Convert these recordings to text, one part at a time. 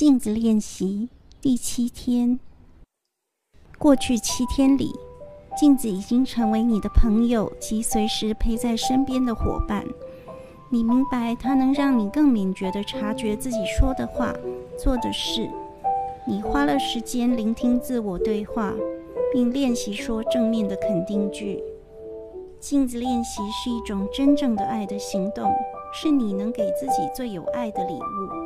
镜子练习第七天。过去七天里，镜子已经成为你的朋友及随时陪在身边的伙伴。你明白，它能让你更敏觉地察觉自己说的话、做的事。你花了时间聆听自我对话，并练习说正面的肯定句。镜子练习是一种真正的爱的行动，是你能给自己最有爱的礼物。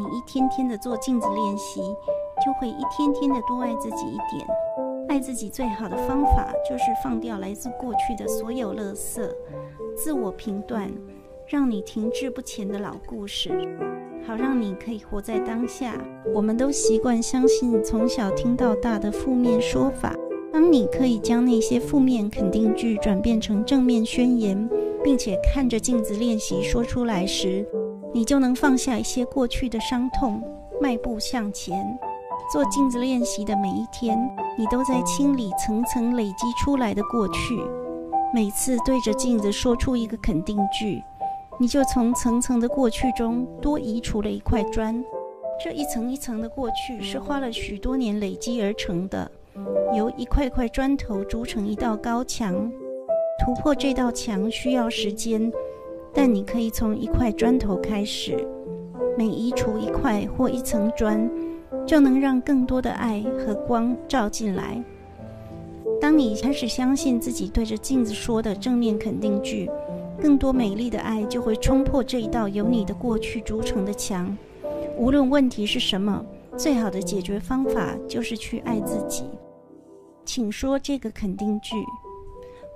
你一天天的做镜子练习，就会一天天的多爱自己一点。爱自己最好的方法，就是放掉来自过去的所有垃圾、自我评断，让你停滞不前的老故事，好让你可以活在当下。我们都习惯相信从小听到大的负面说法，当你可以将那些负面肯定句转变成正面宣言，并且看着镜子练习说出来时，你就能放下一些过去的伤痛，迈步向前。做镜子练习的每一天，你都在清理层层累积出来的过去。每次对着镜子说出一个肯定句，你就从层层的过去中多移除了一块砖。这一层一层的过去是花了许多年累积而成的，由一块块砖头筑成一道高墙。突破这道墙需要时间。但你可以从一块砖头开始，每移除一块或一层砖，就能让更多的爱和光照进来。当你开始相信自己对着镜子说的正面肯定句，更多美丽的爱就会冲破这一道由你的过去筑成的墙。无论问题是什么，最好的解决方法就是去爱自己。请说这个肯定句。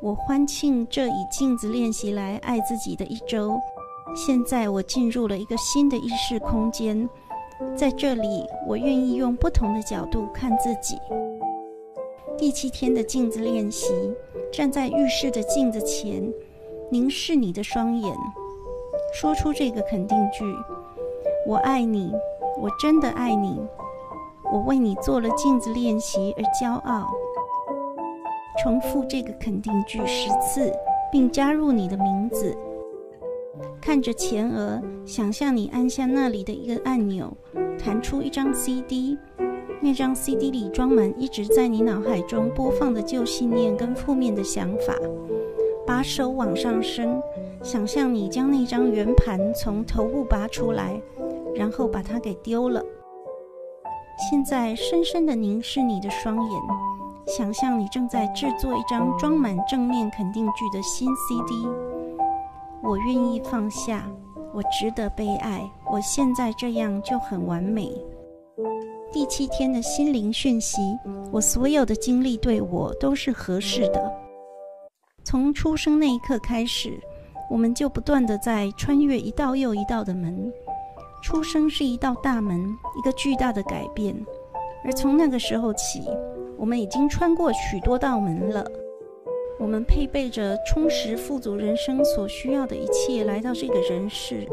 我欢庆这以镜子练习来爱自己的一周。现在我进入了一个新的意识空间，在这里，我愿意用不同的角度看自己。第七天的镜子练习，站在浴室的镜子前，凝视你的双眼，说出这个肯定句：“我爱你，我真的爱你，我为你做了镜子练习而骄傲。”重复这个肯定句十次，并加入你的名字。看着前额，想象你按下那里的一个按钮，弹出一张 CD。那张 CD 里装满一直在你脑海中播放的旧信念跟负面的想法。把手往上伸，想象你将那张圆盘从头部拔出来，然后把它给丢了。现在深深地凝视你的双眼。想象你正在制作一张装满正面肯定句的新 CD。我愿意放下，我值得被爱，我现在这样就很完美。第七天的心灵讯息，我所有的经历对我都是合适的。从出生那一刻开始，我们就不断地在穿越一道又一道的门。出生是一道大门，一个巨大的改变，而从那个时候起，我们已经穿过许多道门了，我们配备着充实富足人生所需要的一切来到这个人世。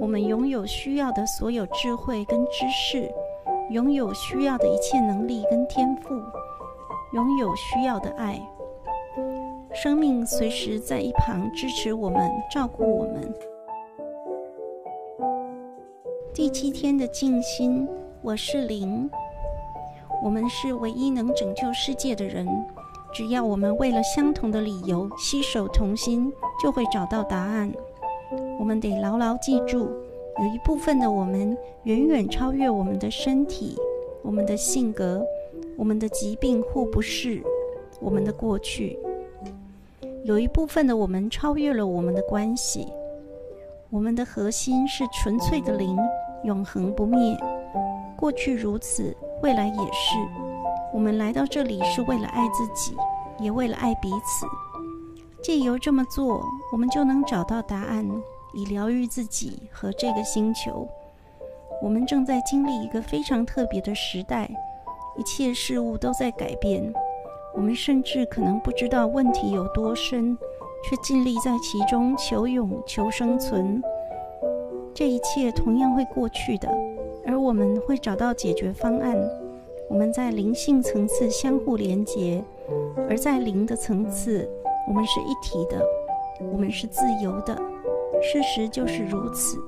我们拥有需要的所有智慧跟知识，拥有需要的一切能力跟天赋，拥有需要的爱。生命随时在一旁支持我们，照顾我们。第七天的静心，我是零。我们是唯一能拯救世界的人。只要我们为了相同的理由携手同心，就会找到答案。我们得牢牢记住，有一部分的我们远远超越我们的身体、我们的性格、我们的疾病或不适、我们的过去。有一部分的我们超越了我们的关系。我们的核心是纯粹的灵，永恒不灭。过去如此。未来也是，我们来到这里是为了爱自己，也为了爱彼此。借由这么做，我们就能找到答案，以疗愈自己和这个星球。我们正在经历一个非常特别的时代，一切事物都在改变。我们甚至可能不知道问题有多深，却尽力在其中求永、求生存。这一切同样会过去的。而我们会找到解决方案。我们在灵性层次相互连接而在灵的层次我们是一体的我们是自由的。事实就是如此。